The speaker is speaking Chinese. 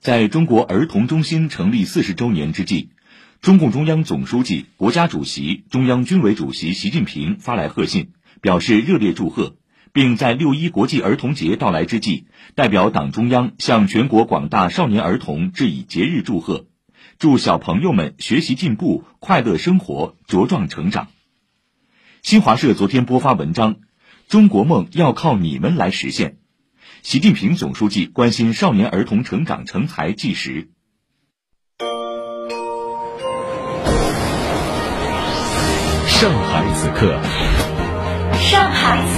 在中国儿童中心成立四十周年之际，中共中央总书记、国家主席、中央军委主席习近平发来贺信，表示热烈祝贺，并在六一国际儿童节到来之际，代表党中央向全国广大少年儿童致以节日祝贺，祝小朋友们学习进步、快乐生活、茁壮成长。新华社昨天播发文章，《中国梦要靠你们来实现》。习近平总书记关心少年儿童成长成才纪实。上海此刻，上海此刻。